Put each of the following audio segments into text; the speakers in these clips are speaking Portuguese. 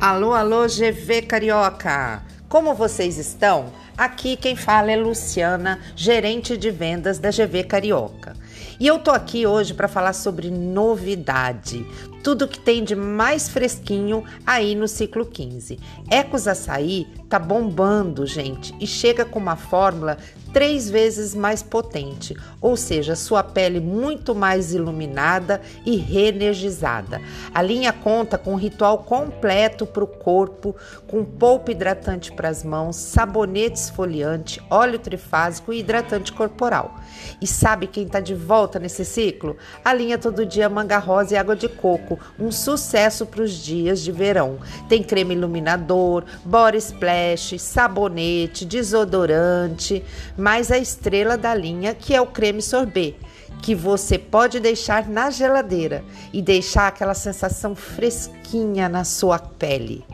Alô, alô, GV Carioca! Como vocês estão? Aqui quem fala é Luciana, gerente de vendas da GV Carioca. E eu tô aqui hoje para falar sobre novidade, tudo que tem de mais fresquinho aí no ciclo 15. Ecos Açaí tá bombando, gente, e chega com uma fórmula três vezes mais potente, ou seja, sua pele muito mais iluminada e reenergizada. A linha conta com um ritual completo para o corpo, com polpa hidratante para as mãos, sabonete esfoliante, óleo trifásico e hidratante corporal. E sabe quem está de volta nesse ciclo? A linha Todo Dia Manga Rosa e Água de Coco, um sucesso para os dias de verão. Tem creme iluminador, body splash, sabonete, desodorante, mais a estrela da linha, que é o creme sorbet, que você pode deixar na geladeira e deixar aquela sensação fresquinha na sua pele.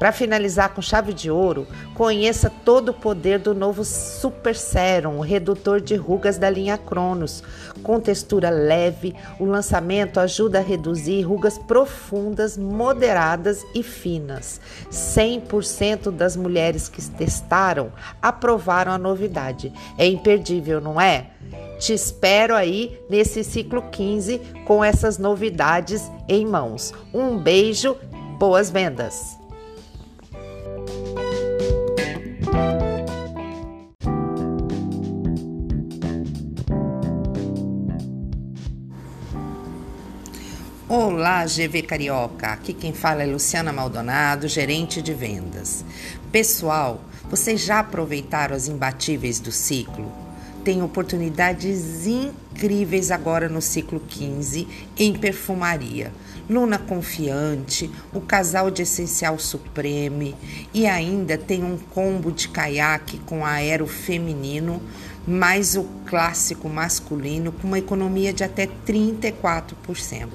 Para finalizar com chave de ouro, conheça todo o poder do novo Super Serum, o redutor de rugas da linha Cronos. Com textura leve, o lançamento ajuda a reduzir rugas profundas, moderadas e finas. 100% das mulheres que testaram aprovaram a novidade. É imperdível, não é? Te espero aí nesse ciclo 15 com essas novidades em mãos. Um beijo, boas vendas! Olá, GV Carioca. Aqui quem fala é Luciana Maldonado, gerente de vendas. Pessoal, vocês já aproveitaram as imbatíveis do ciclo? Tem oportunidades incríveis agora no ciclo 15 em perfumaria. Luna Confiante, o casal de Essencial Supreme e ainda tem um combo de caiaque com aero feminino mais o clássico masculino com uma economia de até 34%.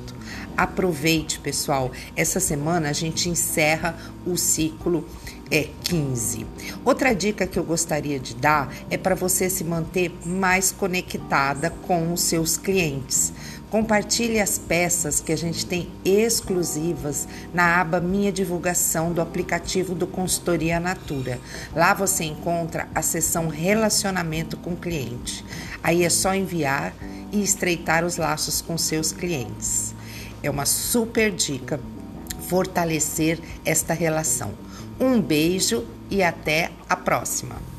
Aproveite, pessoal. Essa semana a gente encerra o ciclo é 15. Outra dica que eu gostaria de dar é para você se manter mais conectada com os seus clientes. Compartilhe as peças que a gente tem exclusivas na aba Minha Divulgação do aplicativo do Consultoria Natura. Lá você encontra a seção Relacionamento com Cliente. Aí é só enviar e estreitar os laços com seus clientes. É uma super dica fortalecer esta relação. Um beijo e até a próxima!